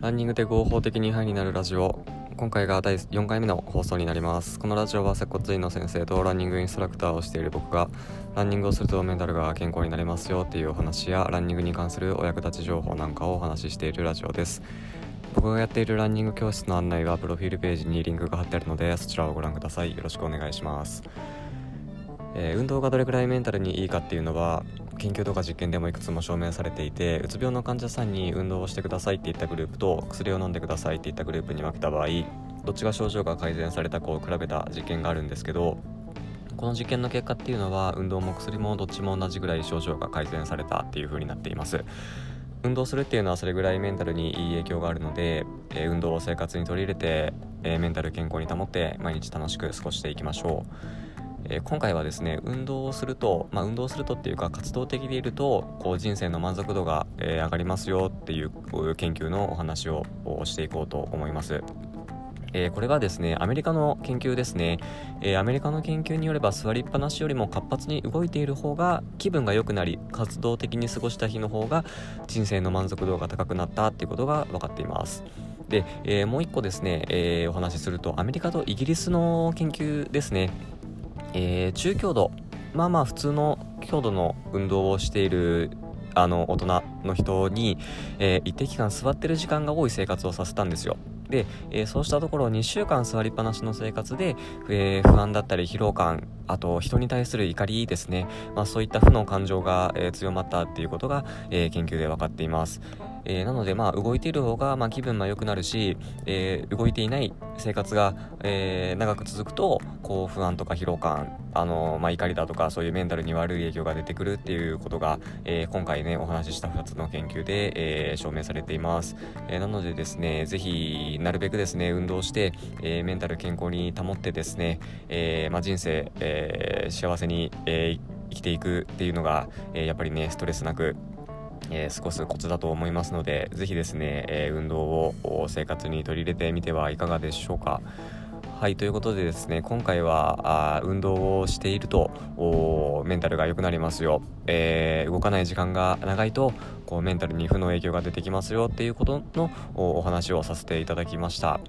ランニングで合法的にハイになるラジオ。今回が第4回目の放送になります。このラジオは接骨院の先生とランニングインストラクターをしている僕がランニングをするとメンタルが健康になりますよっていうお話やランニングに関するお役立ち情報なんかをお話ししているラジオです。僕がやっているランニング教室の案内はプロフィールページにリンクが貼ってあるのでそちらをご覧ください。よろしくお願いします。えー、運動がどれくらいメンタルにいいかっていうのは研究とか実験でもいくつも証明されていてうつ病の患者さんに運動をしてくださいって言ったグループと薬を飲んでくださいって言ったグループに分けた場合どっちが症状が改善されたかを比べた実験があるんですけどこの実験の結果っていうのは運動も薬もどっちも同じぐらい症状が改善されたっていう風になっています。運動するっていうのはそれぐらいメンタルにいい影響があるので、え、運動を生活に取り入れて、え、メンタル健康に保って毎日楽しく過ごしていきましょう。えー、今回はですね運動をすると、まあ、運動するとっていうか活動的でいるとこう人生の満足度が、えー、上がりますよっていうこういう研究のお話をしていこうと思います。えー、これがですねアメリカの研究ですね、えー、アメリカの研究によれば座りっぱなしよりも活発に動いている方が気分が良くなり活動的に過ごした日の方が人生の満足度が高くなったっていうことが分かっています。で、えー、もう一個ですね、えお話しするとアメリカとイギリスの研究ですね。えー、中強度。まあまあ普通の強度の運動をしているあの大人の人に、えー、一定期間座ってる時間が多い生活をさせたんですよ。で、えー、そうしたところ2週間座りっぱなしの生活で、えー、不安だったり疲労感あと人に対する怒りですね、まあ、そういった負の感情が、えー、強まったっていうことが、え研究で分かっています。えー、なので、まあ、動いている方が、まあ、気分が良くなるし、えー、動いていない生活が、えー、長く続くとこう不安とか疲労感、あのまあ、怒りだとかそういうメンタルに悪い影響が出てくるっていうことが、え今回ねお話しした2つの研究で、え証明されています、えなのでですねぜひなるべくですね運動して、えメンタル健康に保ってですね、えまあ、人生、え幸せに、え生きていくっていうのが、えやっぱりねストレスなくえー、過ごすコツだと思いますので是非ですね、えー、運動を生活に取り入れてみてはいかがでしょうか。はいということでですね今回はあ運動をしているとメンタルが良くなりますよ、えー、動かない時間が長いとこうメンタルに負の影響が出てきますよ。っていうことのお話をさせていただきました。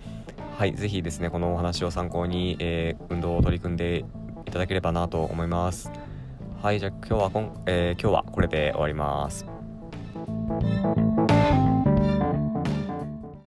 はい是非ですねこのお話を参考に、え、運動を取り組んでいただければなと思います。はいじゃあ今日はこん、えー、今日はこれで終わります。thank you